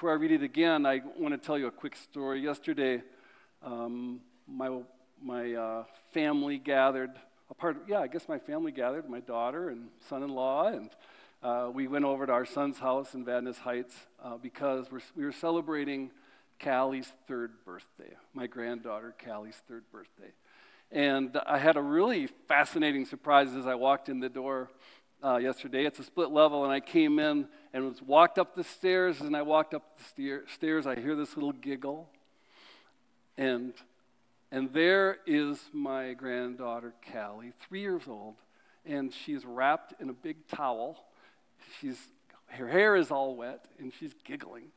before I read it again, I want to tell you a quick story. Yesterday, um, my, my uh, family gathered, a part of, yeah, I guess my family gathered, my daughter and son in law, and uh, we went over to our son's house in Vadnais Heights uh, because we're, we were celebrating Callie's third birthday, my granddaughter Callie's third birthday. And I had a really fascinating surprise as I walked in the door uh, yesterday. It's a split level, and I came in and was walked up the stairs. And I walked up the stair- stairs, I hear this little giggle, and and there is my granddaughter Callie, three years old, and she's wrapped in a big towel. She's her hair is all wet, and she's giggling.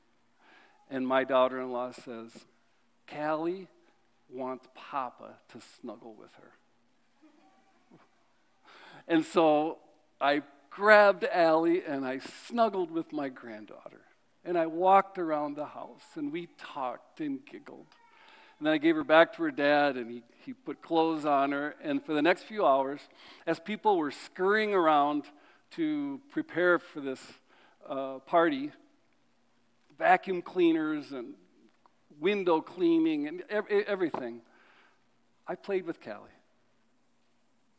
And my daughter-in-law says, "Callie wants Papa to snuggle with her." And so I grabbed Callie and I snuggled with my granddaughter. And I walked around the house and we talked and giggled. And then I gave her back to her dad and he, he put clothes on her. And for the next few hours, as people were scurrying around to prepare for this uh, party, vacuum cleaners and window cleaning and everything, I played with Callie.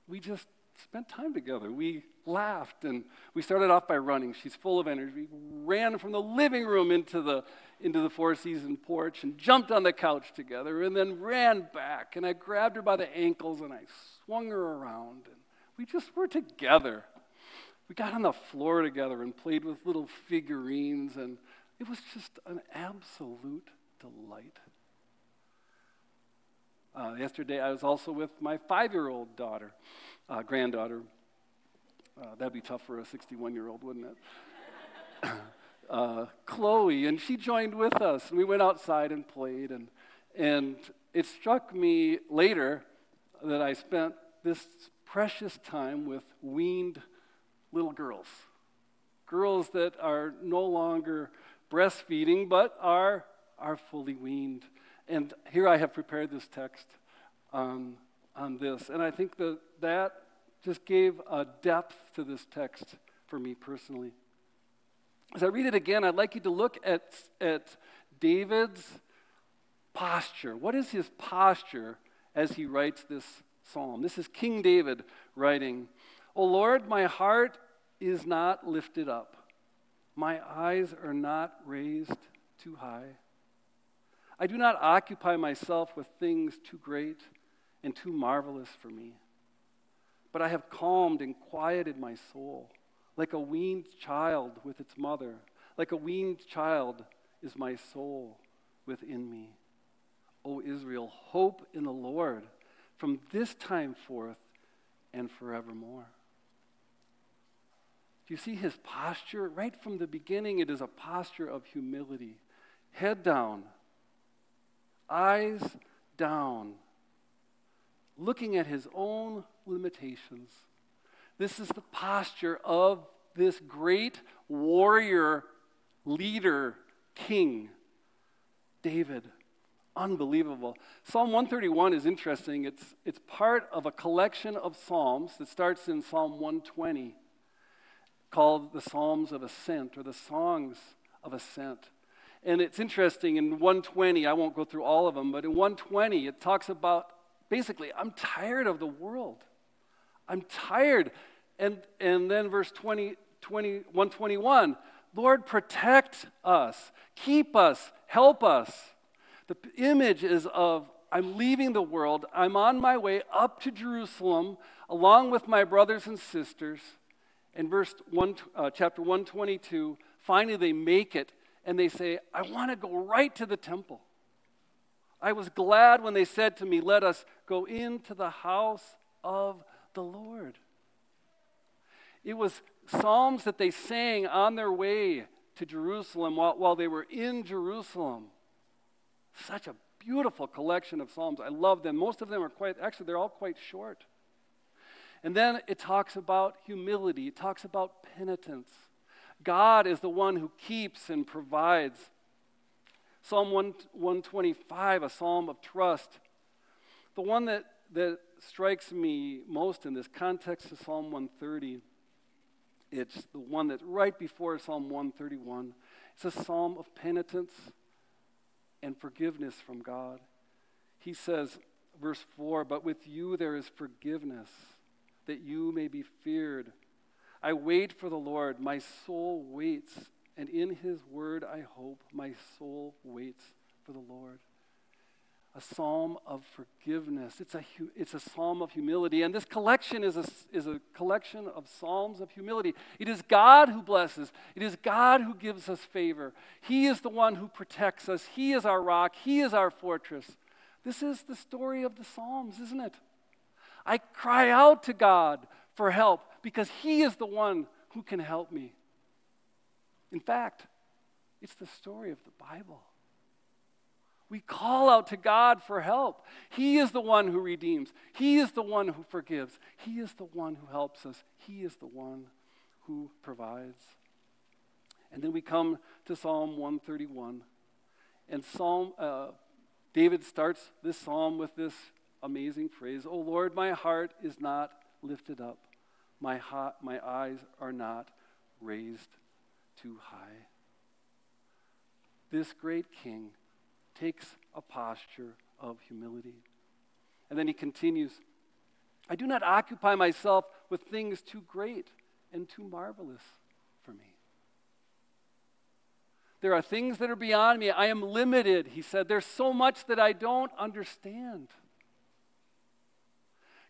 We just spent time together. We laughed and we started off by running. She's full of energy. We ran from the living room into the into the four season porch and jumped on the couch together and then ran back and I grabbed her by the ankles and I swung her around and we just were together. We got on the floor together and played with little figurines and it was just an absolute delight. Uh, yesterday, I was also with my five year old daughter, uh, granddaughter. Uh, that'd be tough for a 61 year old, wouldn't it? Uh, Chloe, and she joined with us. And we went outside and played. And, and it struck me later that I spent this precious time with weaned little girls. Girls that are no longer breastfeeding, but are, are fully weaned. And here I have prepared this text on, on this. And I think that that just gave a depth to this text for me personally. As I read it again, I'd like you to look at, at David's posture. What is his posture as he writes this psalm? This is King David writing, O Lord, my heart is not lifted up, my eyes are not raised too high. I do not occupy myself with things too great and too marvelous for me. But I have calmed and quieted my soul, like a weaned child with its mother. Like a weaned child is my soul within me. O Israel, hope in the Lord from this time forth and forevermore. Do you see his posture? Right from the beginning, it is a posture of humility. Head down, eyes down, looking at his own limitations. This is the posture of this great warrior, leader, king, David. Unbelievable. Psalm 131 is interesting. It's, it's part of a collection of Psalms that starts in Psalm 120 called the Psalms of Ascent or the Songs of Ascent. And it's interesting in 120, I won't go through all of them, but in 120, it talks about basically, I'm tired of the world. I'm tired. And, and then verse 20, 20, 121 Lord, protect us, keep us, help us. The image is of I'm leaving the world, I'm on my way up to Jerusalem along with my brothers and sisters. In verse 1, uh, chapter 122, finally they make it and they say, I want to go right to the temple. I was glad when they said to me, Let us go into the house of the Lord. It was psalms that they sang on their way to Jerusalem while, while they were in Jerusalem. Such a beautiful collection of psalms. I love them. Most of them are quite, actually, they're all quite short. And then it talks about humility, it talks about penitence. God is the one who keeps and provides. Psalm 1, 125, a psalm of trust. The one that, that strikes me most in this context is Psalm 130. It's the one that's right before Psalm 131. It's a psalm of penitence and forgiveness from God. He says, verse 4 But with you there is forgiveness, that you may be feared. I wait for the Lord, my soul waits, and in his word I hope. My soul waits for the Lord a psalm of forgiveness. It's a, it's a psalm of humility. And this collection is a, is a collection of psalms of humility. It is God who blesses, it is God who gives us favor. He is the one who protects us, He is our rock, He is our fortress. This is the story of the Psalms, isn't it? I cry out to God for help because He is the one who can help me. In fact, it's the story of the Bible. We call out to God for help. He is the one who redeems, He is the one who forgives, He is the one who helps us, He is the one who provides. And then we come to Psalm 131. And Psalm, uh, David starts this psalm with this amazing phrase O Lord, my heart is not lifted up, my, ha- my eyes are not raised too high. This great king takes a posture of humility. And then he continues I do not occupy myself with things too great and too marvelous for me. There are things that are beyond me. I am limited, he said. There's so much that I don't understand.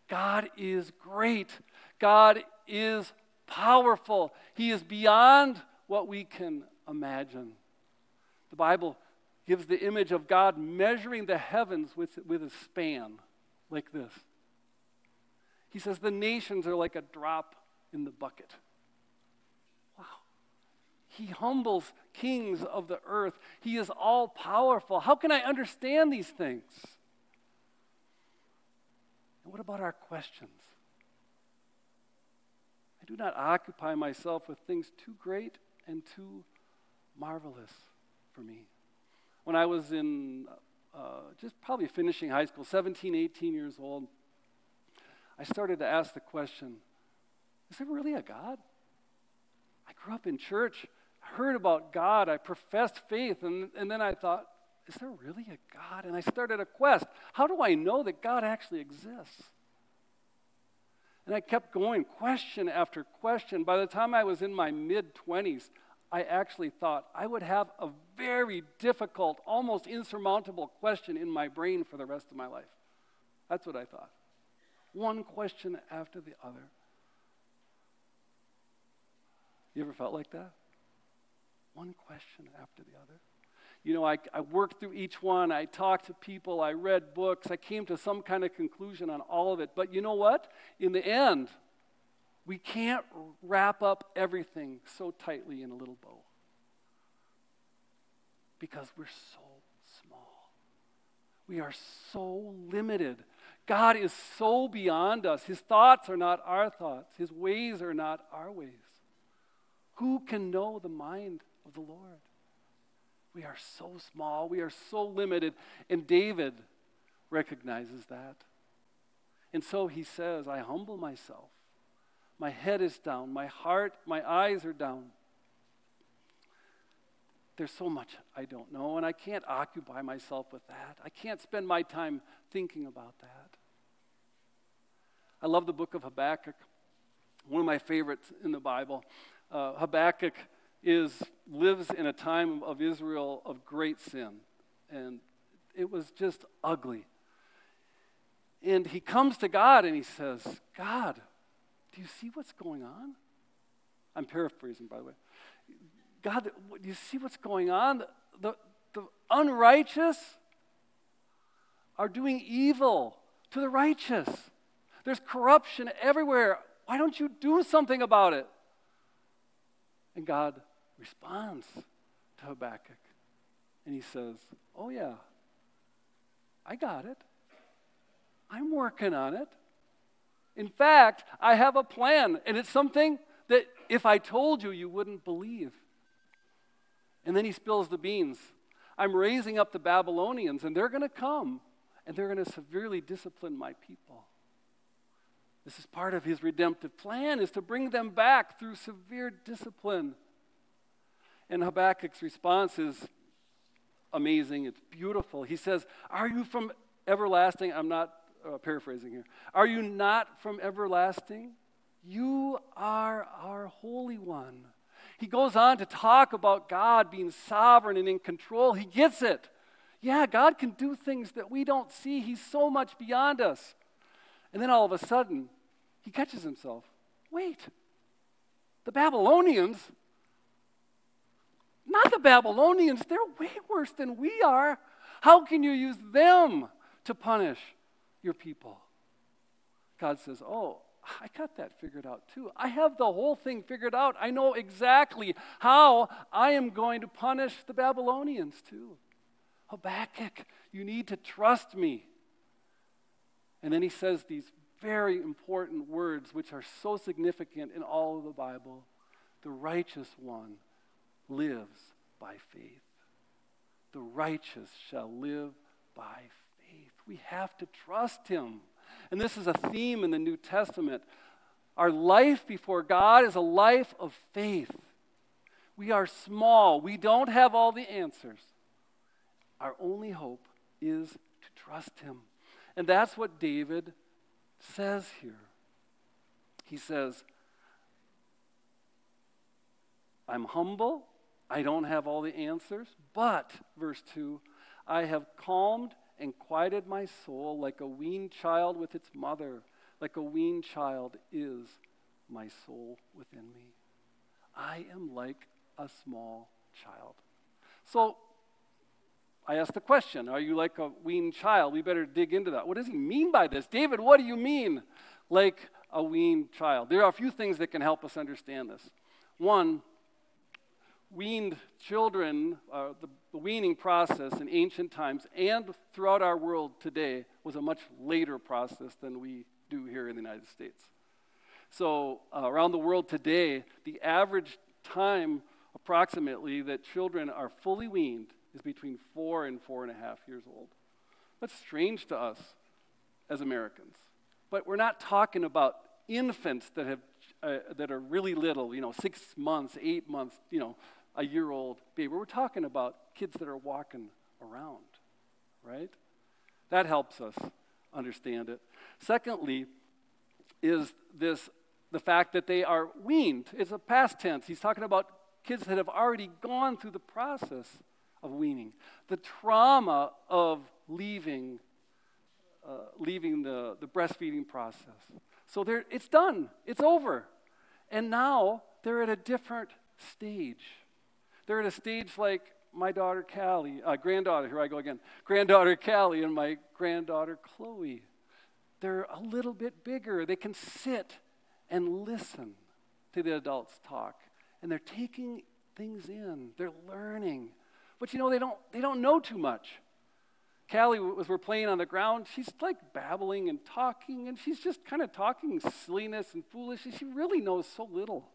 God is great. God is powerful. He is beyond what we can imagine. The Bible gives the image of God measuring the heavens with, with a span like this. He says the nations are like a drop in the bucket. Wow. He humbles kings of the earth. He is all powerful. How can I understand these things? And what about our questions? I do not occupy myself with things too great and too marvelous for me when I was in uh, just probably finishing high school, 17, 18 years old, I started to ask the question is there really a God? I grew up in church, I heard about God, I professed faith, and, and then I thought, is there really a God? And I started a quest. How do I know that God actually exists? And I kept going, question after question. By the time I was in my mid 20s, I actually thought I would have a very difficult, almost insurmountable question in my brain for the rest of my life. That's what I thought. One question after the other. You ever felt like that? One question after the other. You know, I, I worked through each one. I talked to people. I read books. I came to some kind of conclusion on all of it. But you know what? In the end, we can't wrap up everything so tightly in a little bow because we're so small. We are so limited. God is so beyond us. His thoughts are not our thoughts, His ways are not our ways. Who can know the mind of the Lord? We are so small, we are so limited, and David recognizes that. And so he says, I humble myself my head is down. My heart, my eyes are down. There's so much I don't know, and I can't occupy myself with that. I can't spend my time thinking about that. I love the book of Habakkuk, one of my favorites in the Bible. Uh, Habakkuk is, lives in a time of Israel of great sin, and it was just ugly. And he comes to God and he says, God, do you see what's going on? I'm paraphrasing, by the way. God, do you see what's going on? The, the, the unrighteous are doing evil to the righteous. There's corruption everywhere. Why don't you do something about it? And God responds to Habakkuk. And he says, Oh, yeah, I got it. I'm working on it. In fact, I have a plan, and it's something that if I told you, you wouldn't believe. And then he spills the beans. I'm raising up the Babylonians, and they're going to come, and they're going to severely discipline my people. This is part of his redemptive plan is to bring them back through severe discipline. And Habakkuk's response is amazing. It's beautiful. He says, Are you from everlasting? I'm not uh, paraphrasing here. Are you not from everlasting? You are our Holy One. He goes on to talk about God being sovereign and in control. He gets it. Yeah, God can do things that we don't see. He's so much beyond us. And then all of a sudden, he catches himself. Wait, the Babylonians, not the Babylonians, they're way worse than we are. How can you use them to punish your people? God says, Oh, I got that figured out too. I have the whole thing figured out. I know exactly how I am going to punish the Babylonians too. Habakkuk, you need to trust me. And then he says these very important words, which are so significant in all of the Bible. The righteous one lives by faith. The righteous shall live by faith. We have to trust him. And this is a theme in the New Testament. Our life before God is a life of faith. We are small, we don't have all the answers. Our only hope is to trust him. And that's what David says here. He says, I'm humble. I don't have all the answers, but, verse 2, I have calmed and quieted my soul like a weaned child with its mother. Like a weaned child is my soul within me. I am like a small child. So I asked the question Are you like a weaned child? We better dig into that. What does he mean by this? David, what do you mean like a weaned child? There are a few things that can help us understand this. One, weaned children, uh, the, the weaning process in ancient times and throughout our world today was a much later process than we do here in the United States. So, uh, around the world today, the average time approximately that children are fully weaned is between four and four and a half years old. That's strange to us as Americans. But we're not talking about infants that, have, uh, that are really little, you know, six months, eight months, you know, a year old baby. We're talking about kids that are walking around, right? That helps us understand it. Secondly, is this the fact that they are weaned. It's a past tense. He's talking about kids that have already gone through the process of weaning, the trauma of leaving, uh, leaving the, the breastfeeding process. So it's done, it's over. And now they're at a different stage. They're at a stage like my daughter Callie, uh, granddaughter, here I go again, granddaughter Callie and my granddaughter Chloe. They're a little bit bigger. They can sit and listen to the adults talk. And they're taking things in, they're learning. But you know, they don't, they don't know too much. Callie, as we're playing on the ground, she's like babbling and talking, and she's just kind of talking silliness and foolishness. She really knows so little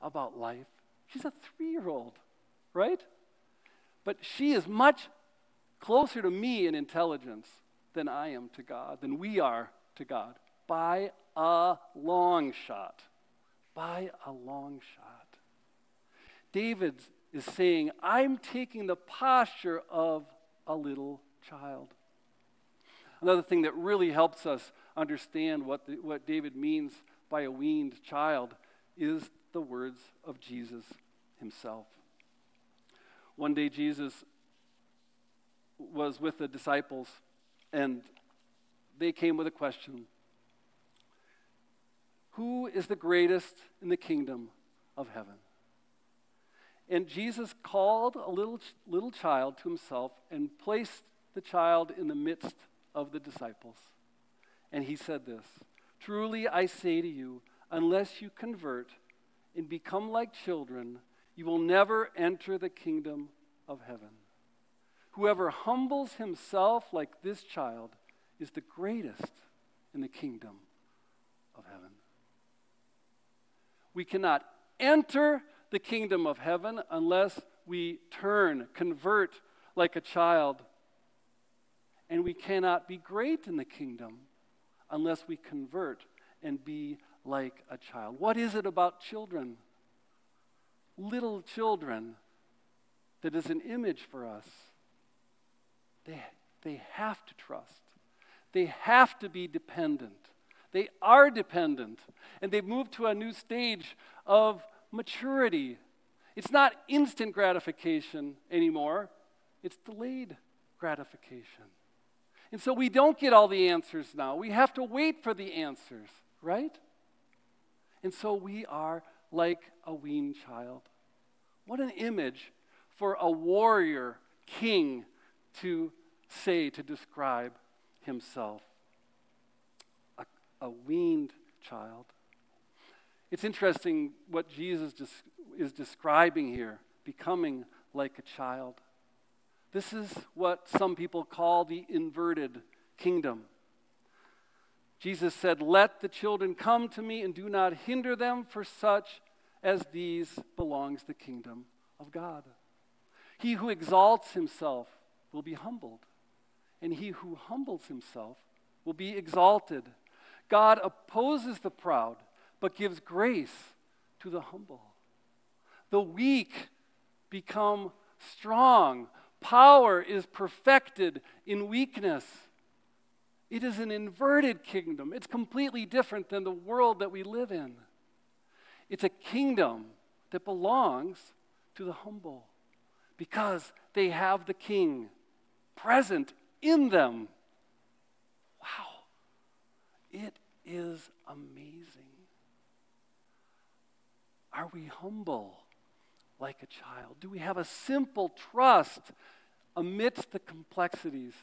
about life. She's a three year old, right? But she is much closer to me in intelligence than I am to God, than we are to God, by a long shot. By a long shot. David is saying, I'm taking the posture of a little child. Another thing that really helps us understand what, the, what David means by a weaned child is the words of Jesus himself. One day, Jesus was with the disciples, and they came with a question Who is the greatest in the kingdom of heaven? And Jesus called a little, little child to himself and placed the child in the midst of the disciples. And he said this Truly I say to you, unless you convert and become like children, you will never enter the kingdom of heaven. Whoever humbles himself like this child is the greatest in the kingdom of heaven. We cannot enter the kingdom of heaven unless we turn, convert like a child. And we cannot be great in the kingdom unless we convert and be like a child. What is it about children? Little children that is an image for us. They, they have to trust, they have to be dependent. They are dependent, and they've moved to a new stage of maturity. It's not instant gratification anymore, it's delayed gratification. And so we don't get all the answers now. We have to wait for the answers, right? And so we are like a weaned child. What an image for a warrior king to say, to describe himself. A, a weaned child. It's interesting what Jesus is describing here becoming like a child. This is what some people call the inverted kingdom. Jesus said, Let the children come to me and do not hinder them, for such as these belongs the kingdom of God. He who exalts himself will be humbled, and he who humbles himself will be exalted. God opposes the proud, but gives grace to the humble. The weak become strong. Power is perfected in weakness. It is an inverted kingdom. It's completely different than the world that we live in. It's a kingdom that belongs to the humble because they have the king present in them. Wow. It is amazing. Are we humble like a child? Do we have a simple trust amidst the complexities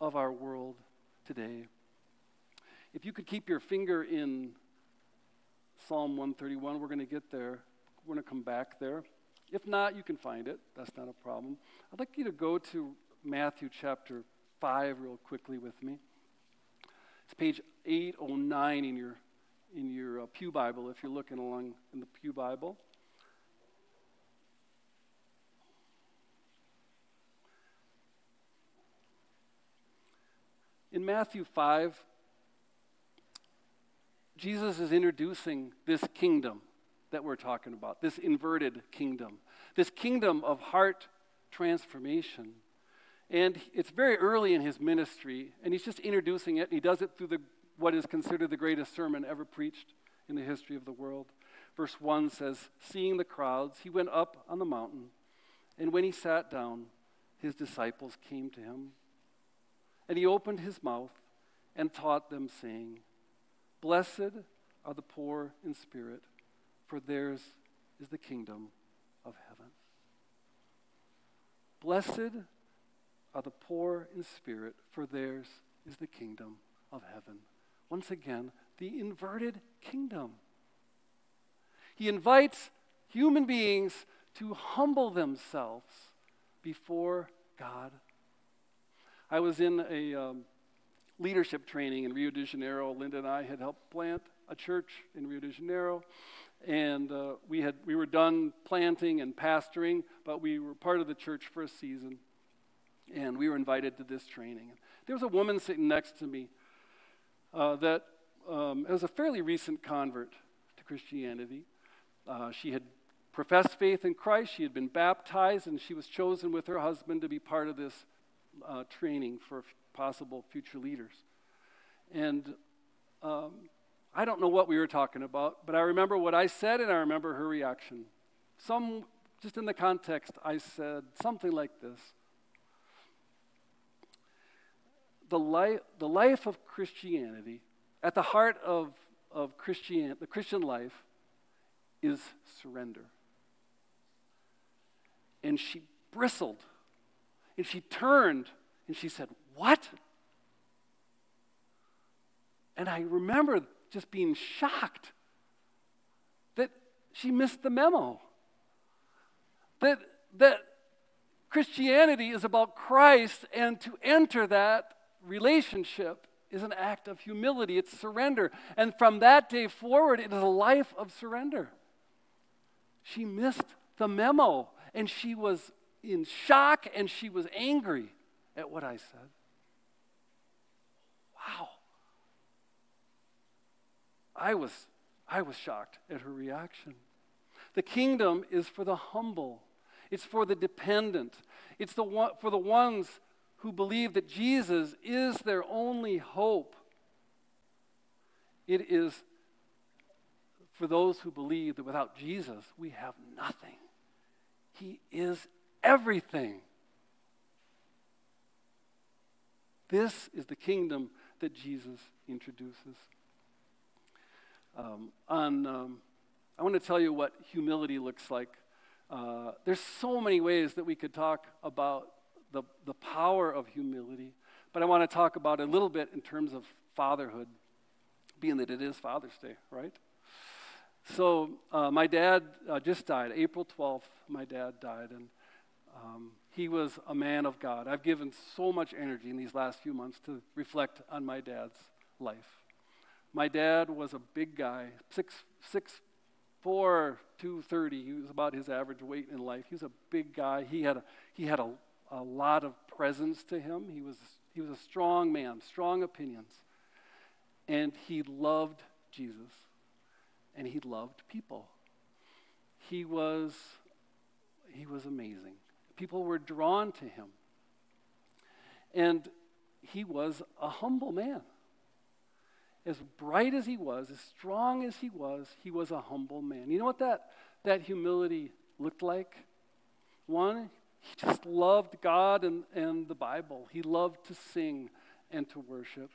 of our world today? If you could keep your finger in Psalm 131, we're going to get there. We're going to come back there. If not, you can find it. That's not a problem. I'd like you to go to Matthew chapter 5 real quickly with me. It's page 809 in your in your uh, Pew Bible if you're looking along in the Pew Bible. In Matthew 5, Jesus is introducing this kingdom that we're talking about, this inverted kingdom, this kingdom of heart transformation. And it's very early in his ministry, and he's just introducing it. He does it through the what is considered the greatest sermon ever preached in the history of the world. Verse 1 says, Seeing the crowds, he went up on the mountain, and when he sat down, his disciples came to him. And he opened his mouth and taught them, saying, Blessed are the poor in spirit, for theirs is the kingdom of heaven. Blessed are the poor in spirit, for theirs is the kingdom of heaven once again, the inverted kingdom. He invites human beings to humble themselves before God. I was in a um, leadership training in Rio de Janeiro. Linda and I had helped plant a church in Rio de Janeiro. And uh, we, had, we were done planting and pastoring, but we were part of the church for a season. And we were invited to this training. There was a woman sitting next to me uh, that um, was a fairly recent convert to Christianity. Uh, she had professed faith in Christ, she had been baptized, and she was chosen with her husband to be part of this uh, training for possible future leaders. And um, I don't know what we were talking about, but I remember what I said and I remember her reaction. Some, just in the context, I said something like this the life, the life of Christianity, at the heart of, of Christian, the Christian life, is surrender. And she bristled and she turned and she said, What? And I remember just being shocked that she missed the memo. That, that Christianity is about Christ, and to enter that relationship is an act of humility, it's surrender. And from that day forward, it is a life of surrender. She missed the memo, and she was in shock and she was angry at what I said. Wow. I was, I was shocked at her reaction. The kingdom is for the humble, it's for the dependent, it's the one, for the ones who believe that Jesus is their only hope. It is for those who believe that without Jesus, we have nothing. He is everything. This is the kingdom that Jesus introduces. Um, on, um, I want to tell you what humility looks like. Uh, there's so many ways that we could talk about the, the power of humility, but I want to talk about it a little bit in terms of fatherhood, being that it is Father's Day, right? So, uh, my dad uh, just died. April 12th, my dad died, and um, he was a man of God. I've given so much energy in these last few months to reflect on my dad's life. My dad was a big guy, six, six, four, two thirty. He was about his average weight in life. He was a big guy. He had a, he had a, a lot of presence to him. He was, he was a strong man, strong opinions. And he loved Jesus. And he loved people. He was, he was amazing. People were drawn to him. And he was a humble man. As bright as he was, as strong as he was, he was a humble man. You know what that, that humility looked like? One, he just loved God and, and the Bible. He loved to sing and to worship.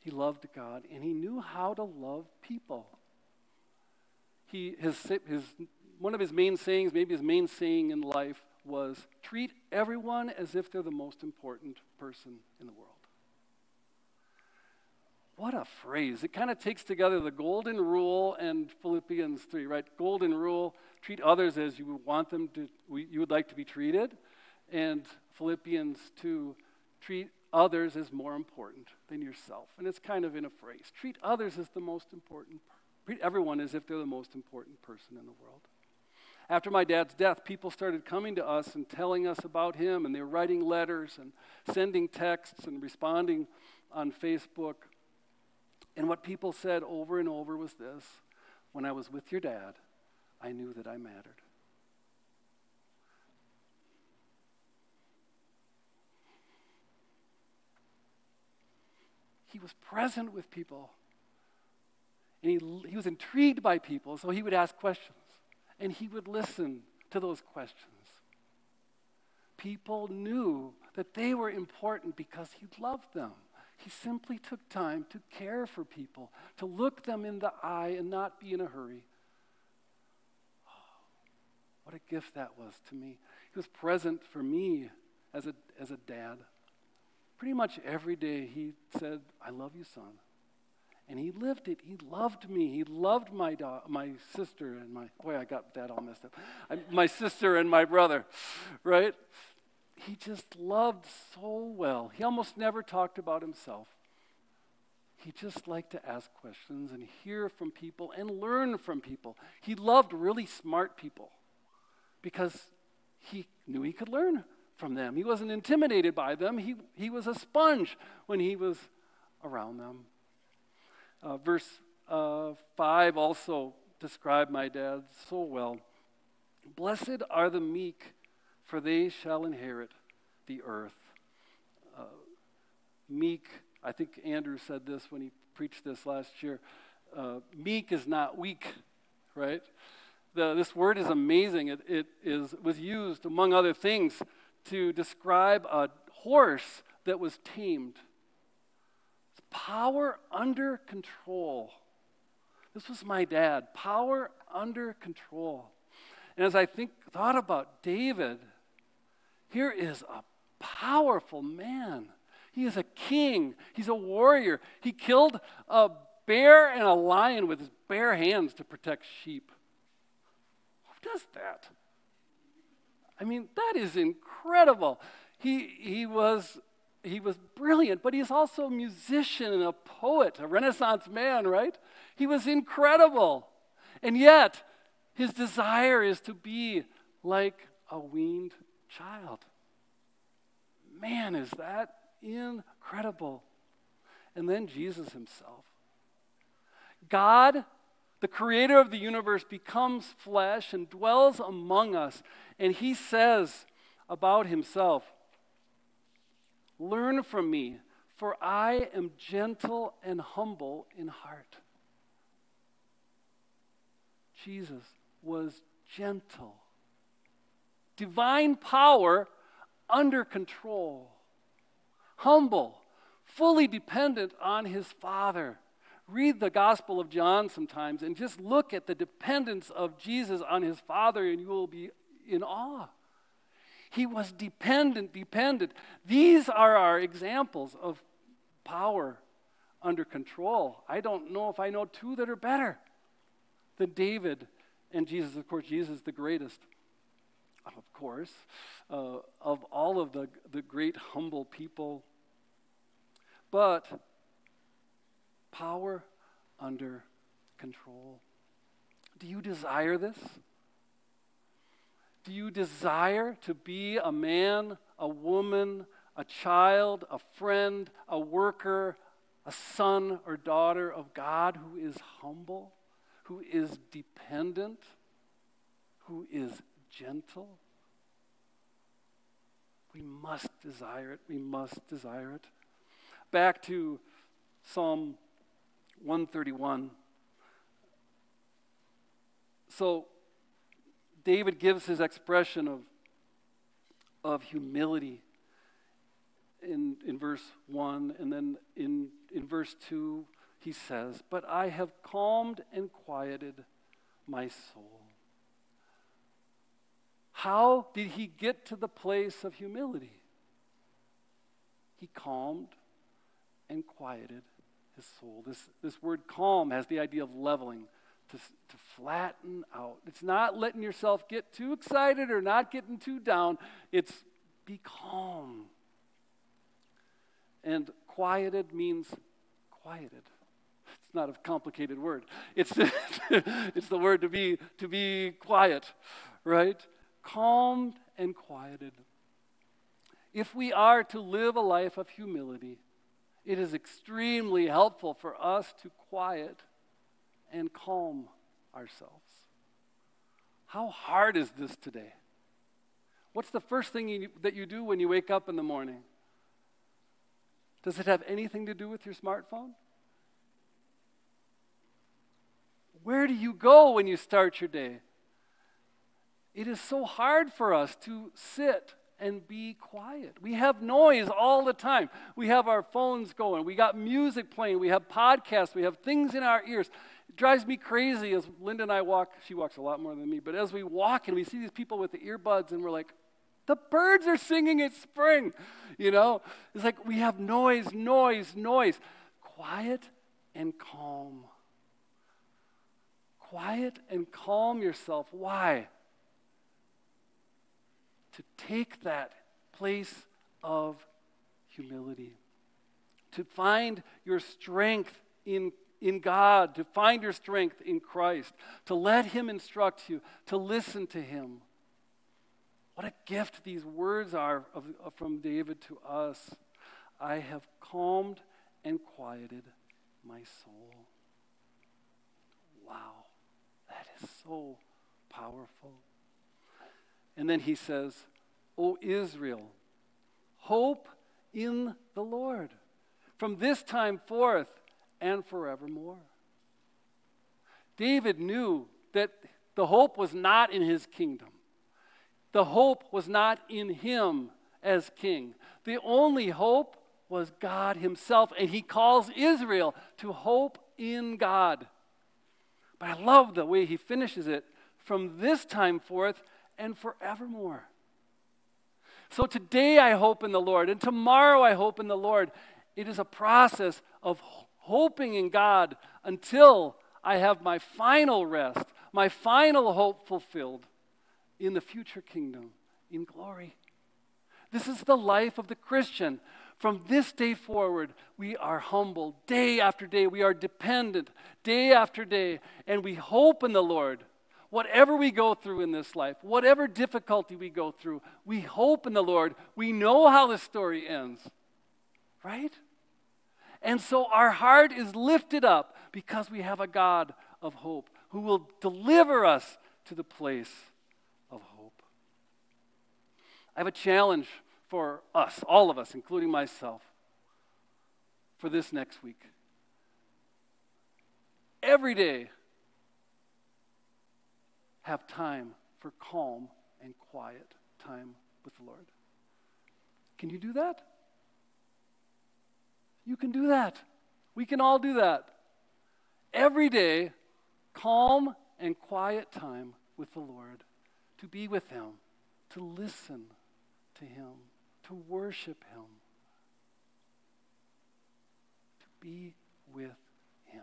He loved God, and he knew how to love people. He, his, his, one of his main sayings, maybe his main saying in life, was treat everyone as if they're the most important person in the world. What a phrase. It kind of takes together the golden rule and Philippians 3, right? Golden rule, treat others as you want them to, you would like to be treated. And Philippians 2, treat others as more important than yourself. And it's kind of in a phrase. Treat others as the most important, treat everyone as if they're the most important person in the world. After my dad's death, people started coming to us and telling us about him, and they were writing letters and sending texts and responding on Facebook. And what people said over and over was this When I was with your dad, I knew that I mattered. He was present with people. And he, he was intrigued by people, so he would ask questions and he would listen to those questions. People knew that they were important because he loved them. He simply took time to care for people, to look them in the eye and not be in a hurry. Oh, what a gift that was to me. He was present for me as a, as a dad. Pretty much every day he said, I love you, son. And he lived it. He loved me. He loved my, da- my sister and my, boy, I got that all messed up. I, my sister and my brother, right? He just loved so well. He almost never talked about himself. He just liked to ask questions and hear from people and learn from people. He loved really smart people because he knew he could learn from them. He wasn't intimidated by them. He, he was a sponge when he was around them. Uh, verse uh, 5 also described my dad so well. Blessed are the meek, for they shall inherit the earth. Uh, meek, I think Andrew said this when he preached this last year. Uh, meek is not weak, right? The, this word is amazing. It, it is, was used, among other things, to describe a horse that was tamed power under control. This was my dad, power under control. And as I think thought about David, here is a powerful man. He is a king. He's a warrior. He killed a bear and a lion with his bare hands to protect sheep. Who does that? I mean, that is incredible. He, he was he was brilliant, but he's also a musician and a poet, a Renaissance man, right? He was incredible. And yet, his desire is to be like a weaned child. Man, is that incredible. And then Jesus himself. God, the creator of the universe, becomes flesh and dwells among us. And he says about himself, Learn from me, for I am gentle and humble in heart. Jesus was gentle, divine power under control, humble, fully dependent on his Father. Read the Gospel of John sometimes and just look at the dependence of Jesus on his Father, and you will be in awe. He was dependent, dependent. These are our examples of power under control. I don't know if I know two that are better than David and Jesus. Of course, Jesus is the greatest, of course, uh, of all of the, the great humble people. But power under control. Do you desire this? Do you desire to be a man, a woman, a child, a friend, a worker, a son or daughter of God who is humble, who is dependent, who is gentle? We must desire it. We must desire it. Back to Psalm 131. So, David gives his expression of, of humility in, in verse 1, and then in, in verse 2, he says, But I have calmed and quieted my soul. How did he get to the place of humility? He calmed and quieted his soul. This, this word calm has the idea of leveling to, to flatten out. It's not letting yourself get too excited or not getting too down. It's be calm. And quieted means quieted. It's not a complicated word. It's, it's the word to be, to be quiet, right? Calmed and quieted. If we are to live a life of humility, it is extremely helpful for us to quiet and calm ourselves. How hard is this today? What's the first thing you, that you do when you wake up in the morning? Does it have anything to do with your smartphone? Where do you go when you start your day? It is so hard for us to sit and be quiet. We have noise all the time. We have our phones going. We got music playing. We have podcasts. We have things in our ears. It drives me crazy as Linda and I walk. She walks a lot more than me. But as we walk and we see these people with the earbuds and we're like, the birds are singing it's spring. You know? It's like we have noise, noise, noise. Quiet and calm. Quiet and calm yourself. Why? To take that place of humility. To find your strength in in God, to find your strength in Christ, to let Him instruct you, to listen to Him. What a gift these words are of, of, from David to us. I have calmed and quieted my soul. Wow, that is so powerful. And then he says, O Israel, hope in the Lord. From this time forth and forevermore. David knew that the hope was not in his kingdom. The hope was not in him as king. The only hope was God Himself, and He calls Israel to hope in God. But I love the way He finishes it from this time forth and forevermore. So today I hope in the Lord, and tomorrow I hope in the Lord. It is a process of hoping in God until I have my final rest, my final hope fulfilled in the future kingdom, in glory. This is the life of the Christian. From this day forward, we are humble. Day after day, we are dependent. Day after day, and we hope in the Lord. Whatever we go through in this life, whatever difficulty we go through, we hope in the Lord. We know how the story ends, right? And so our heart is lifted up because we have a God of hope who will deliver us to the place of hope. I have a challenge for us, all of us, including myself, for this next week. Every day, have time for calm and quiet time with the Lord. Can you do that? You can do that. We can all do that. Every day, calm and quiet time with the Lord, to be with Him, to listen to Him, to worship Him, to be with Him.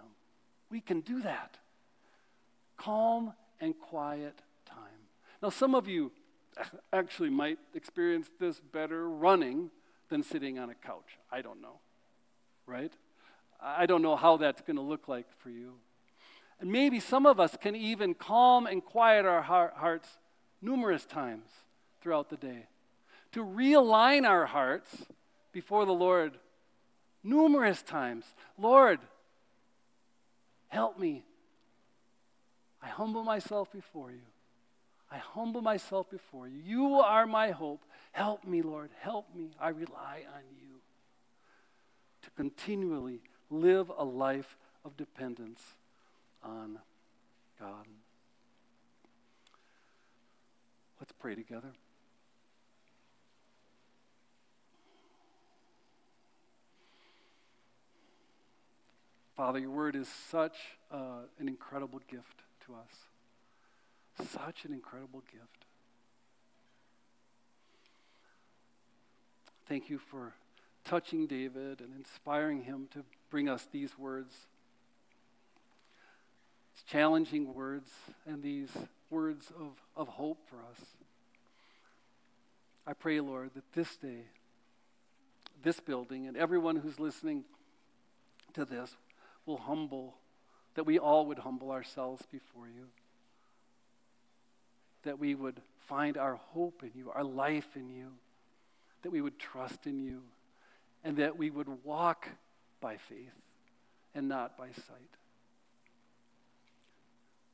We can do that. Calm and quiet time. Now, some of you actually might experience this better running than sitting on a couch. I don't know, right? I don't know how that's going to look like for you. And maybe some of us can even calm and quiet our hearts numerous times throughout the day. To realign our hearts before the Lord numerous times. Lord, help me. I humble myself before you. I humble myself before you. You are my hope. Help me, Lord. Help me. I rely on you to continually live a life of dependence on God. Let's pray together. Father, your word is such uh, an incredible gift to us. Such an incredible gift. Thank you for touching David and inspiring him to bring us these words. It's challenging words and these words of, of hope for us. I pray, Lord, that this day, this building, and everyone who's listening to this will humble, that we all would humble ourselves before you that we would find our hope in you, our life in you, that we would trust in you, and that we would walk by faith and not by sight.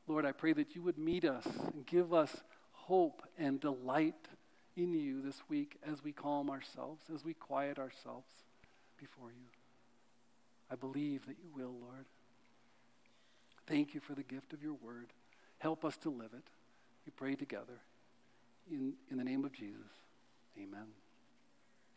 Lord, I pray that you would meet us and give us hope and delight in you this week as we calm ourselves, as we quiet ourselves before you. I believe that you will, Lord. Thank you for the gift of your word. Help us to live it. We pray together. In, in the name of Jesus, amen.